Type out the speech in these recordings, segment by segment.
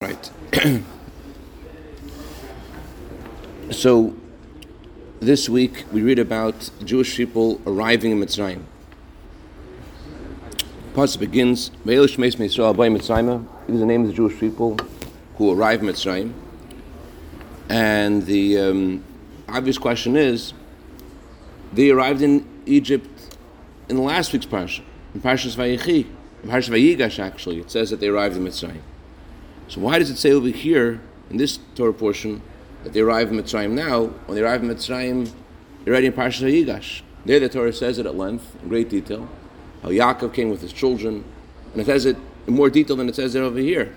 Right. so, this week we read about Jewish people arriving in Mitzrayim. Pasuk begins. These are the names of the Jewish people who arrive in Mitzrayim. And the um, obvious question is, they arrived in Egypt in the last week's parsha, in Parshas Vayechi, in Parshas Vayigash. Actually, it says that they arrived in Mitzrayim. So why does it say over here in this Torah portion that they arrive in Mitzrayim now? When they arrive in Mitzrayim, they're already in Parshas Yigash. There, the Torah says it at length, in great detail, how Yaakov came with his children, and it says it in more detail than it says it over here.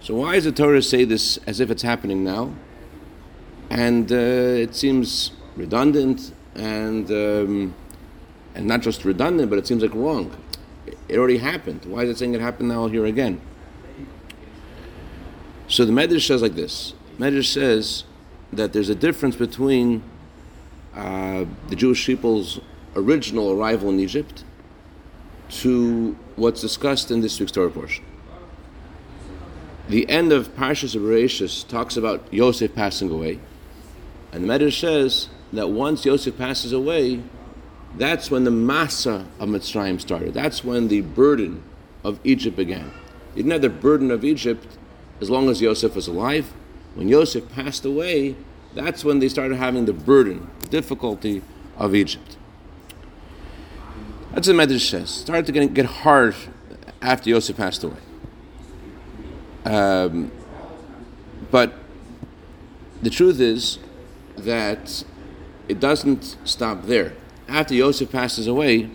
So why does the Torah say this as if it's happening now? And uh, it seems redundant and um, and not just redundant, but it seems like wrong. It already happened. Why is it saying it happened now here again? So the Medrash says like this. Medrash says that there's a difference between uh, the Jewish people's original arrival in Egypt to what's discussed in this week's Torah portion. The end of Parshas Bereshis talks about Yosef passing away, and the Medrash says that once Yosef passes away, that's when the masa of Mitzrayim started. That's when the burden of Egypt began. You didn't have the burden of Egypt as long as Yosef was alive. When Yosef passed away, that's when they started having the burden, the difficulty of Egypt. That's what the Medrash says. Started to get, get hard after Yosef passed away. Um, but the truth is that it doesn't stop there. After Yosef passes away,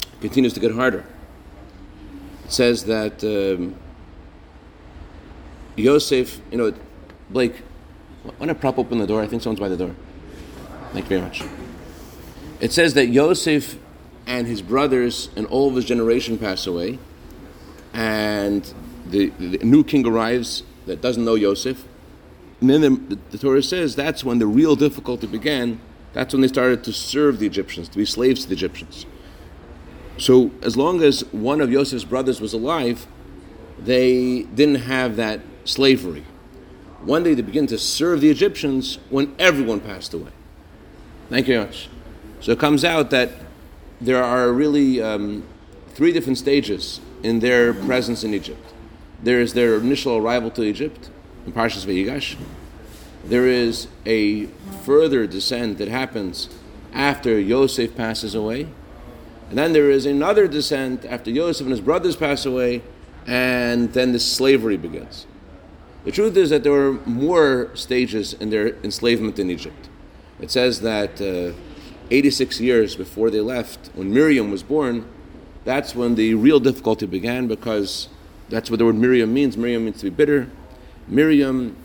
it continues to get harder. It says that um, Yosef, you know, Blake, why want to prop open the door? I think someone's by the door. Thank you very much. It says that Yosef and his brothers and all of his generation pass away, and the, the new king arrives that doesn't know Yosef. And then the, the, Torah says that's when the real difficulty began. That's when they started to serve the Egyptians, to be slaves to the Egyptians. So, as long as one of Yosef's brothers was alive, they didn't have that slavery. One day they begin to serve the Egyptians when everyone passed away. Thank you very much. So it comes out that there are really um, three different stages in their presence in Egypt. There is their initial arrival to Egypt in Parshas Vayigash. There is a further descent that happens after Yosef passes away. And then there is another descent after Yosef and his brothers pass away, and then the slavery begins. The truth is that there were more stages in their enslavement in Egypt. It says that uh, 86 years before they left, when Miriam was born, that's when the real difficulty began because that's what the word Miriam means. Miriam means to be bitter. Miriam,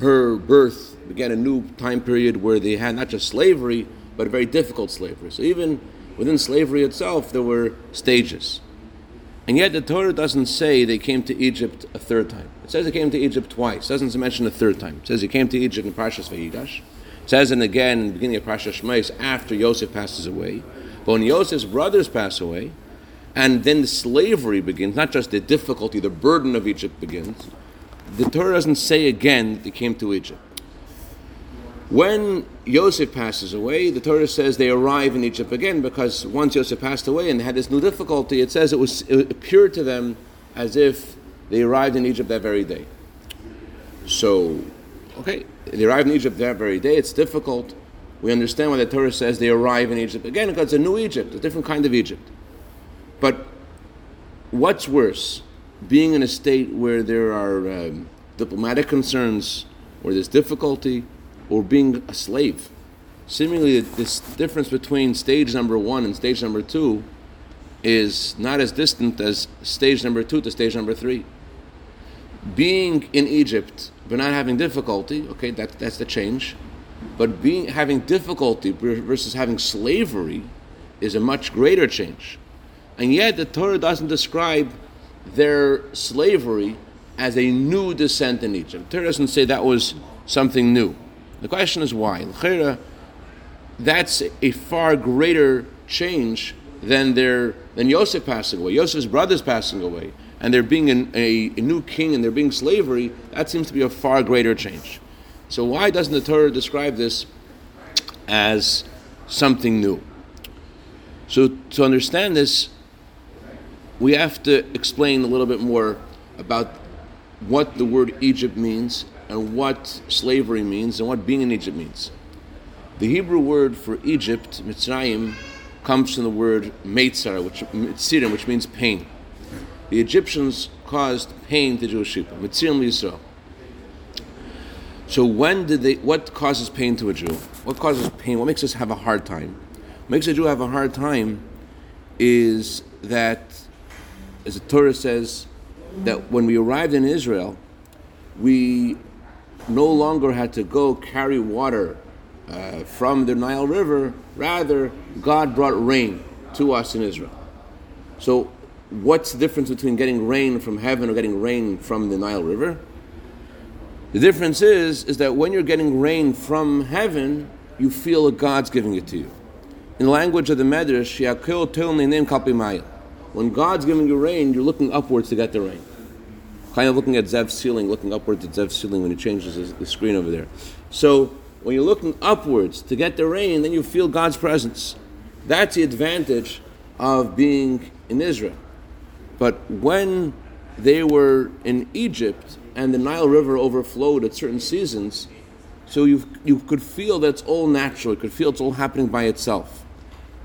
her birth began a new time period where they had not just slavery, but a very difficult slavery. So even within slavery itself, there were stages. And yet the Torah doesn't say they came to Egypt a third time. It says they came to Egypt twice. It doesn't mention a third time. It says he came to Egypt in Parshas Vayigash. It says and again in the beginning of Parshas Shmais after Yosef passes away. But when Yosef's brothers pass away, and then the slavery begins, not just the difficulty, the burden of Egypt begins, the Torah doesn't say again that they came to Egypt. When Yosef passes away, the Torah says they arrive in Egypt again because once Yosef passed away and they had this new difficulty, it says it was it appeared to them as if they arrived in Egypt that very day. So, okay, they arrived in Egypt that very day. It's difficult. We understand why the Torah says they arrive in Egypt again because it's a new Egypt, a different kind of Egypt. But what's worse, being in a state where there are um, diplomatic concerns, where there's difficulty, or being a slave. Seemingly, this difference between stage number one and stage number two is not as distant as stage number two to stage number three. Being in Egypt but not having difficulty, okay, that, that's the change. But being having difficulty versus having slavery is a much greater change. And yet the Torah doesn't describe their slavery as a new descent in Egypt. The Torah doesn't say that was something new. The question is why. That's a far greater change than their than Yosef passing away, Yosef's brothers passing away, and there being an, a, a new king and there being slavery, that seems to be a far greater change. So why doesn't the Torah describe this as something new? So to understand this, we have to explain a little bit more about what the word Egypt means and what slavery means and what being in Egypt means. The Hebrew word for Egypt, Mitzrayim, comes from the word Meitzar, which, Mitzirim, which means pain. The Egyptians caused pain to Jewish people. Mitzirim Yisrael. So when did they? What causes pain to a Jew? What causes pain? What makes us have a hard time? What makes a Jew have a hard time is that, as the Torah says, that when we arrived in Israel, we no longer had to go carry water uh, from the Nile River. Rather, God brought rain to us in Israel. So, what's the difference between getting rain from heaven or getting rain from the Nile River? The difference is, is that when you're getting rain from heaven, you feel that God's giving it to you. In the language of the Medrash, when God's giving you rain, you're looking upwards to get the rain. Kind of looking at Zev's ceiling, looking upwards at Zev's ceiling when he changes the screen over there. So when you're looking upwards to get the rain, then you feel God's presence. That's the advantage of being in Israel. But when they were in Egypt and the Nile River overflowed at certain seasons, so you you could feel that's all natural. You could feel it's all happening by itself.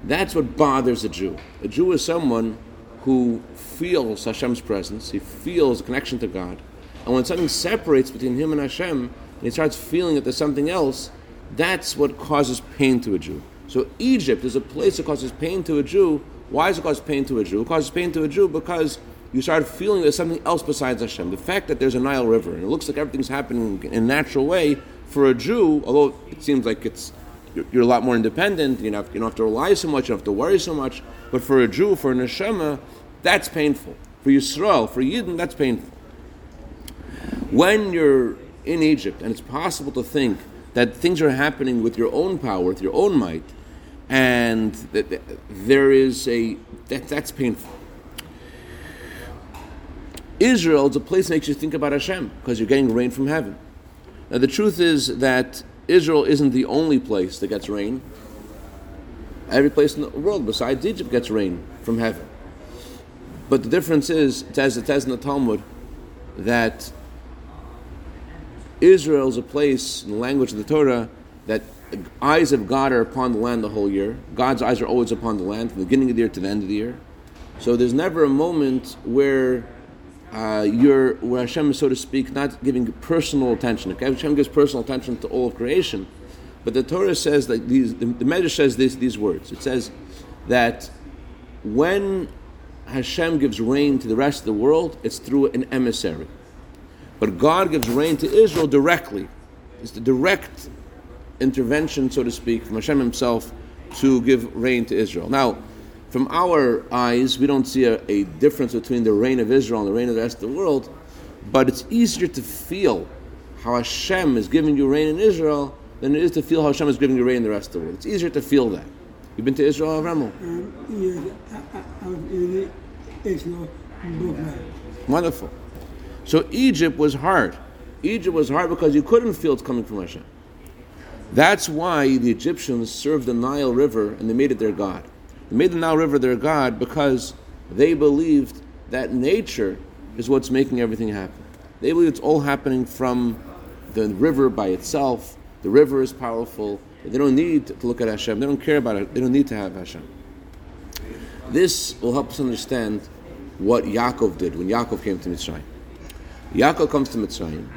That's what bothers a Jew. A Jew is someone who feels Hashem's presence. He feels a connection to God. And when something separates between him and Hashem, and he starts feeling that there's something else, that's what causes pain to a Jew. So Egypt is a place that causes pain to a Jew. Why does it cause pain to a Jew? It causes pain to a Jew because you start feeling there's something else besides Hashem. The fact that there's a Nile River and it looks like everything's happening in a natural way for a Jew, although it seems like it's you're, a lot more independent. You, know, you don't have to rely so much. You don't have to worry so much. But for a Jew, for a neshama, that's painful. For Yisrael, for Yidden, that's painful. When you're in Egypt, and it's possible to think that things are happening with your own power, with your own might, and that there is a that, that's painful. Israel is a place that makes you think about Hashem because you're getting rain from heaven. Now the truth is that Israel isn't the only place that gets rain. Every place in the world besides Egypt gets rain from heaven. But the difference is, it says, it says in the Talmud that Israel is a place in the language of the Torah that eyes of God are upon the land the whole year. God's eyes are always upon the land from the beginning of the year to the end of the year. So there's never a moment where uh, you're, where Hashem is, so to speak, not giving personal attention. Okay? Hashem gives personal attention to all of creation. But the Torah says that these, the, the Medrash says this, these words. It says that when Hashem gives rain to the rest of the world, it's through an emissary. But God gives rain to Israel directly. It's the direct intervention, so to speak, from Hashem Himself to give rain to Israel. Now, from our eyes, we don't see a, a difference between the rain of Israel and the rain of the rest of the world, but it's easier to feel how Hashem is giving you rain in Israel than it is to feel how Hashem is giving you rain in the rest of the world. It's easier to feel that. You've been to Israel, Avramo? Um, yes, Israel, Wonderful. So Egypt was hard. Egypt was hard because you couldn't feel it's coming from Hashem. That's why the Egyptians served the Nile River and they made it their god. They made the Nile River their god because they believed that nature is what's making everything happen. They believe it's all happening from the river by itself. The river is powerful. They don't need to look at Hashem. They don't care about it. They don't need to have Hashem. This will help us understand what Yaakov did when Yaakov came to Mitzrayim. Yaakov comes to Mitzrayim,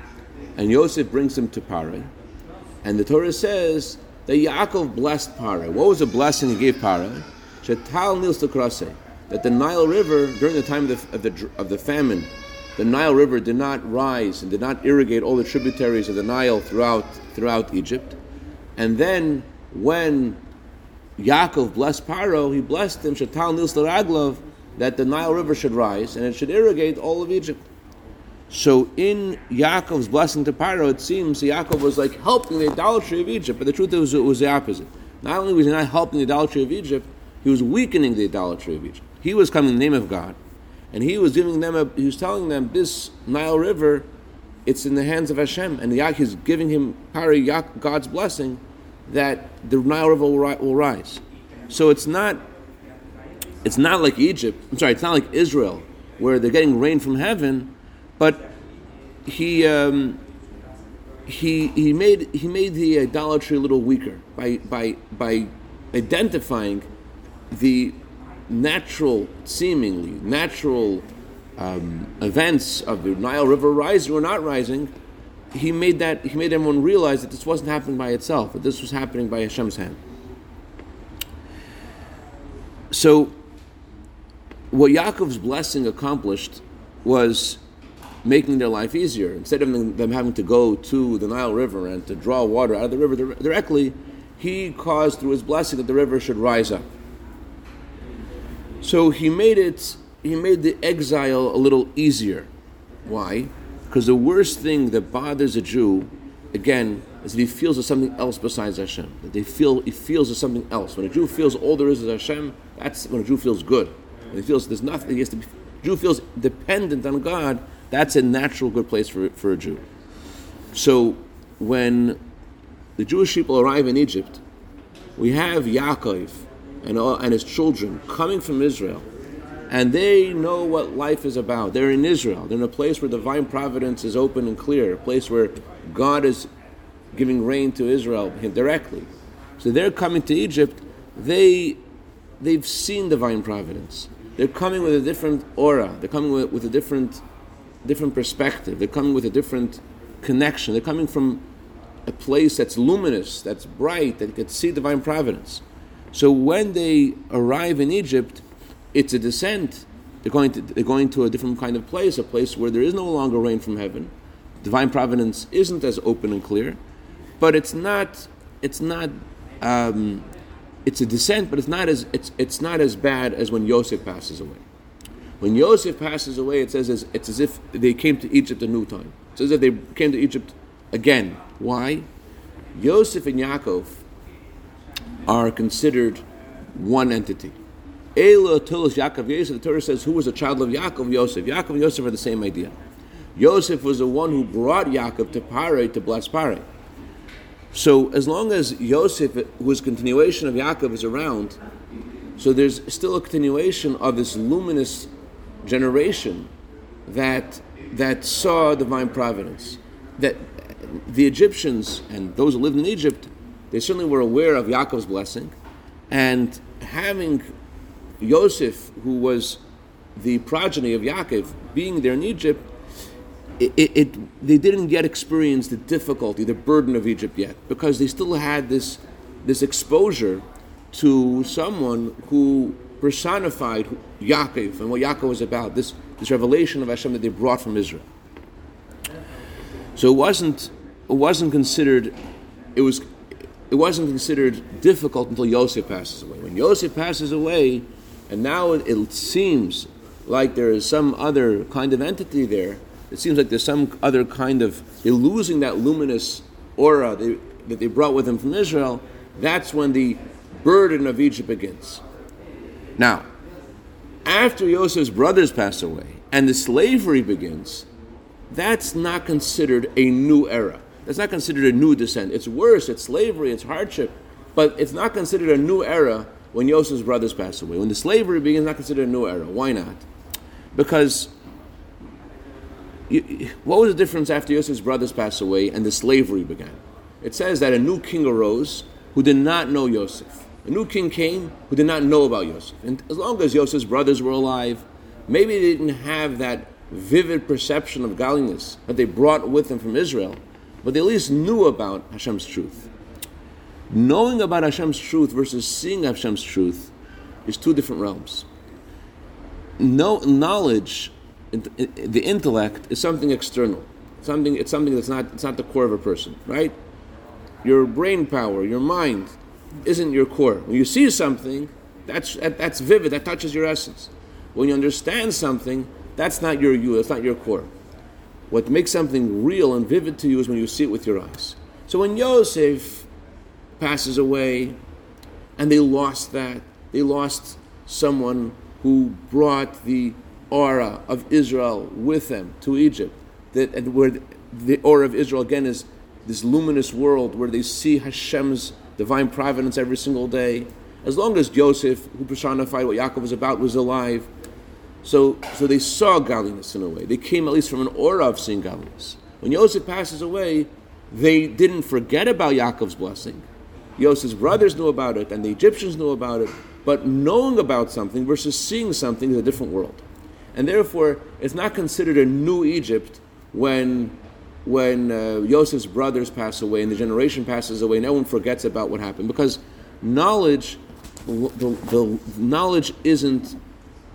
and Yosef brings him to Parai, and the Torah says that Yaakov blessed Parai. What was the blessing he gave Parai? Shetal Nils that the Nile River, during the time of the, of the, of the famine, the Nile River did not rise and did not irrigate all the tributaries of the Nile throughout, throughout Egypt. And then when Yaakov blessed Paro, he blessed him, Shetal Nils Raglov, that the Nile River should rise and it should irrigate all of Egypt. So in Yaakov's blessing to Paro, it seems Yaakov was like helping the idolatry of Egypt, but the truth is it was the opposite. Not only was he not helping the idolatry of Egypt, he was weakening the idolatry of Egypt. He was coming in the name of God, and he was giving them a, he was telling them this Nile River, it's in the hands of Hashem, and Yaakov is giving him God's blessing that the Nile River will, will rise. So it's not it's not like Egypt. I'm sorry, it's not like Israel where they're getting rain from heaven, but he um, he he made he made the idolatry a little weaker by by by identifying the natural, seemingly natural um, events of the Nile River rising or not rising. He made that he made everyone realize that this wasn't happening by itself, that this was happening by Hashem's hand. So what Yaakov's blessing accomplished was making their life easier. Instead of them having to go to the Nile River and to draw water out of the river directly, he caused through his blessing that the river should rise up. So he made it, he made the exile a little easier. Why? Because the worst thing that bothers a Jew, again, is that he feels there's something else besides Hashem. That they feel he feels there's something else. When a Jew feels all there is is Hashem, that's when a Jew feels good. When he feels there's nothing, he has to be, Jew feels dependent on God, that's a natural good place for, for a Jew. So when the Jewish people arrive in Egypt, we have Yaakov and, and his children coming from Israel, and they know what life is about. They're in Israel. They're in a place where divine providence is open and clear, a place where God is giving rain to Israel directly. So they're coming to Egypt. They they've seen divine providence. They're coming with a different aura. They're coming with, with a different, different perspective. They're coming with a different connection. They're coming from a place that's luminous, that's bright, that can see divine providence. So when they arrive in Egypt, it's a descent. They're going to they're going to a different kind of place, a place where there is no longer rain from heaven. Divine providence isn't as open and clear, but it's not it's not um, it's a descent, but it's not as it's it's not as bad as when Yosef passes away. When Yosef passes away, it says it's as if they came to Egypt a new time. It says if they came to Egypt again. Why? Yosef and Yaakov are considered one entity. Ela Tulos Yaakov Yosef, the Torah says, who was a child of Yaakov? Yosef. Yaakov and Yosef are the same idea. Yosef was the one who brought Yaakov to Pare to bless Pare. So as long as Yosef, whose continuation of Yaakov is around, so there's still a continuation of this luminous generation that that saw divine providence. That the Egyptians and those who lived in Egypt, they certainly were aware of Yaakov's blessing, and having Yosef, who was the progeny of Yaakov, being there in Egypt, it, it, they didn't yet experience the difficulty, the burden of Egypt yet, because they still had this, this exposure to someone who personified Yaakov and what Yaakov was about, this, this revelation of Hashem that they brought from Israel. So it wasn't, it wasn't considered, it was, it wasn't considered difficult until Yosef passes away. When Yosef passes away, and now it, it seems like there is some other kind of entity there, it seems like there's some other kind of they're losing that luminous aura they, that they brought with them from Israel. That's when the burden of Egypt begins. Now, after Yosef's brothers pass away and the slavery begins, that's not considered a new era. That's not considered a new descent. It's worse. It's slavery. It's hardship, but it's not considered a new era when Yosef's brothers pass away. When the slavery begins, not considered a new era. Why not? Because what was the difference after Yosef's brothers passed away and the slavery began? It says that a new king arose who did not know Yosef. A new king came who did not know about Yosef. And as long as Yosef's brothers were alive, maybe they didn't have that vivid perception of godliness that they brought with them from Israel, but they at least knew about Hashem's truth. Knowing about Hashem's truth versus seeing Hashem's truth is two different realms. No knowledge the intellect is something external. Something it's something that's not it's not the core of a person, right? Your brain power, your mind, isn't your core. When you see something, that's that's vivid. That touches your essence. When you understand something, that's not your you. That's not your core. What makes something real and vivid to you is when you see it with your eyes. So when Yosef passes away, and they lost that, they lost someone who brought the aura of Israel with them to Egypt, that, and where the aura of Israel again is this luminous world where they see Hashem's divine providence every single day. As long as Joseph, who personified what Yaakov was about, was alive, so, so they saw godliness in a way. They came at least from an aura of seeing godliness. When Joseph passes away, they didn't forget about Yaakov's blessing. Joseph's brothers knew about it, and the Egyptians knew about it. But knowing about something versus seeing something is a different world. And therefore, it's not considered a new Egypt when, when uh, Joseph's brothers pass away and the generation passes away and everyone forgets about what happened. Because knowledge, the, the knowledge isn't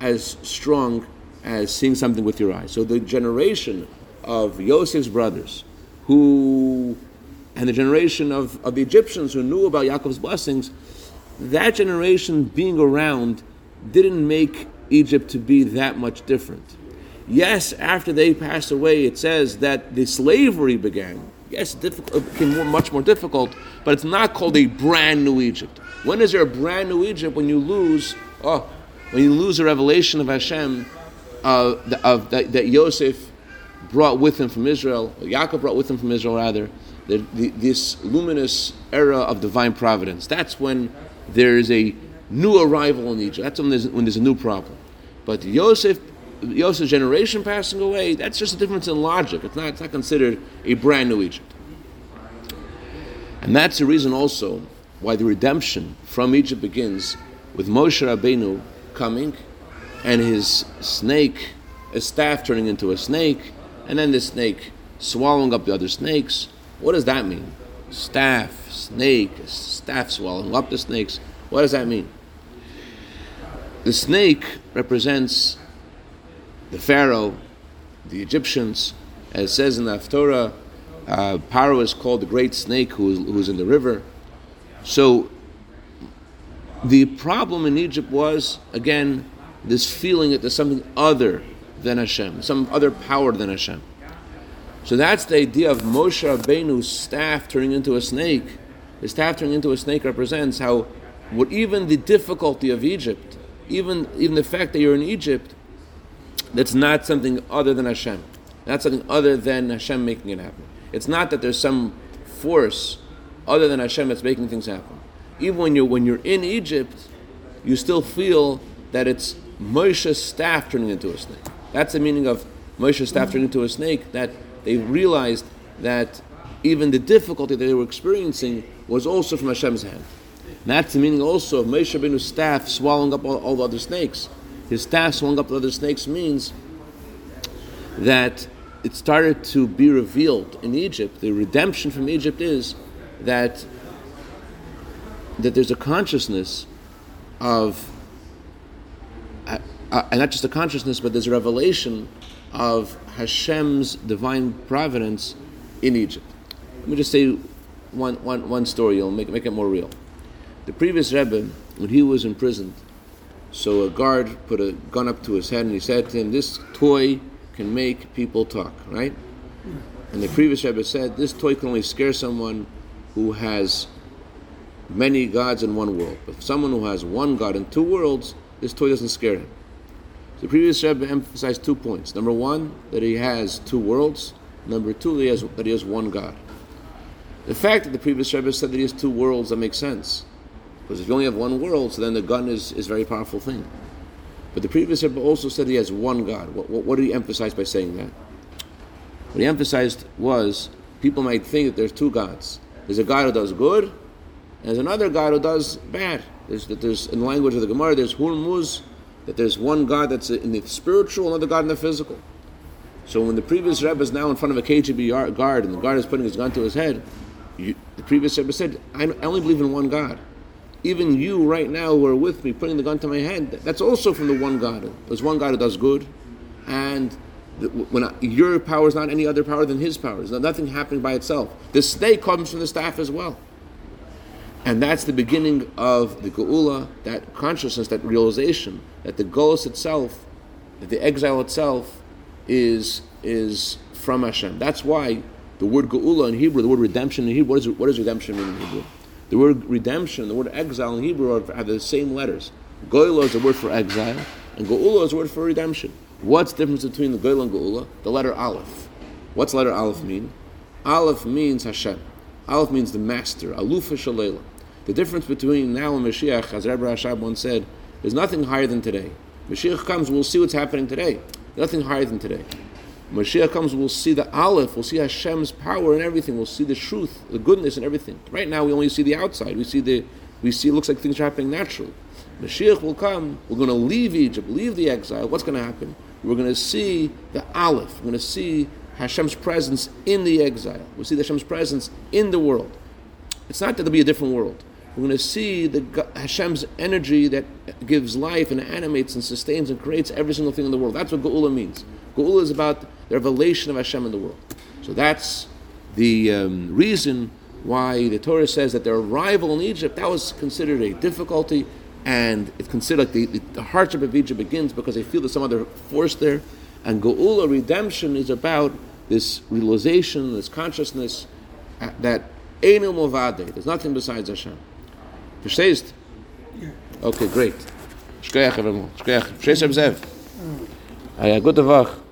as strong as seeing something with your eyes. So the generation of Joseph's brothers, who, and the generation of, of the Egyptians who knew about Yaakov's blessings, that generation being around didn't make Egypt to be that much different. Yes, after they passed away, it says that the slavery began. Yes, it uh, became more, much more difficult, but it's not called a brand new Egypt. When is there a brand new Egypt? When you lose, oh, when you lose a revelation of Hashem uh, of, that, that Yosef brought with him from Israel, Yaakov brought with him from Israel rather, the, the, this luminous era of divine providence. That's when there is a new arrival in Egypt. That's when there's, when there's a new problem. But Yosef, Yosef's generation passing away, that's just a difference in logic. It's not, it's not considered a brand new Egypt. And that's the reason also why the redemption from Egypt begins with Moshe Rabbeinu coming and his snake, a staff turning into a snake, and then the snake swallowing up the other snakes. What does that mean? Staff, snake, staff swallowing up the snakes. What does that mean? The snake represents the Pharaoh, the Egyptians. As it says in the Haftorah, uh, Paro is called the great snake who is, who is in the river. So the problem in Egypt was, again, this feeling that there's something other than Hashem, some other power than Hashem. So that's the idea of Moshe Rabbeinu's staff turning into a snake. The staff turning into a snake represents how, what even the difficulty of Egypt, even even the fact that you're in Egypt, that's not something other than Hashem. That's something other than Hashem making it happen. It's not that there's some force other than Hashem that's making things happen even when you're when you're in Egypt, you still feel that it's Moshe's staff turning into a snake. That's the meaning of Moshe's staff turning into a snake. That they realized that even the difficulty that they were experiencing was also from Hashem's hand. And that's the meaning also of Moshe Rabbeinu's staff swallowing up all, all the other snakes. His staff swallowing up the other snakes means that it started to be revealed in Egypt. The redemption from Egypt is that that there's a consciousness of, uh, uh, and not just a consciousness, but there's a revelation of Hashem's divine providence in Egypt. Let me just say one, one, one story, you'll make, make it more real. The previous Rebbe, when he was imprisoned, so a guard put a gun up to his head and he said to him, This toy can make people talk, right? And the previous Rebbe said, This toy can only scare someone who has many gods in one world. But someone who has one God in two worlds, this toy doesn't scare him. The previous Rebbe emphasized two points. Number one, that he has two worlds. Number two, that he has, that he has one God. The fact that the previous Rebbe said that he has two worlds, that makes sense. Because if you only have one world, so then the gun is, is a very powerful thing. But the previous Rebbe also said he has one God. What, what, what did he emphasize by saying that? What he emphasized was people might think that there's two gods. There's a God who does good, there's another God who does bad. There's, there's in the language of the Gemara, there's Hulmuz, that there's one God that's in the spiritual, another God in the physical. So when the previous Rebbe is now in front of a KGB guard and the guard is putting his gun to his head, you, the previous Rebbe said, I, only believe in one God. Even you right now who are with me putting the gun to my head, that's also from the one God. There's one God who does good, and when I, your power is not any other power than His power. There's nothing happening by itself. The snake comes from the staff as well. And that's the beginning of the Geula, that consciousness, that realization that the Golos itself, that the exile itself, is is from Hashem. That's why the word Geula in Hebrew, the word redemption in Hebrew, what, is, what does redemption mean in Hebrew? The word redemption, the word exile in Hebrew are, have the same letters. Goyla is the word for exile, and Geula is the word for redemption. What's the difference between the Goel and Geula? The letter Aleph. What's letter Aleph mean? Aleph means Hashem. Aleph means the master, Alufa Shalela. The difference between now and Mashiach, as Rebbe Rashab once said, is nothing higher than today. Mashiach comes, we'll see what's happening today. Nothing higher than today. Mashiach comes, we'll see the Aleph, we'll see Hashem's power and everything, we'll see the truth, the goodness and everything. Right now we only see the outside. We see the we see it looks like things are happening naturally. Mashiach will come, we're going to leave Egypt, leave the exile. What's going to happen? We're going to see the Aleph, we're going to see Hashem's presence in the exile. We'll see Hashem's presence in the world. It's not that there'll be a different world. We're going to see the Hashem's energy that gives life and animates and sustains and creates every single thing in the world. That's what Geula means. Geula is about the revelation of Hashem in the world. So that's the um, reason why the Torah says that their arrival in Egypt, that was considered a difficulty, and it's considered like the, the, hardship of Egypt begins because they feel there's some other force there. And Geula, redemption, is about this realization, this consciousness uh, that Ein Od Milvado, there's nothing besides Hashem. Verstehst? Okay, great. Shkoyach, Shkoyach. Verstehst Zev? Ah ja, gute Woche.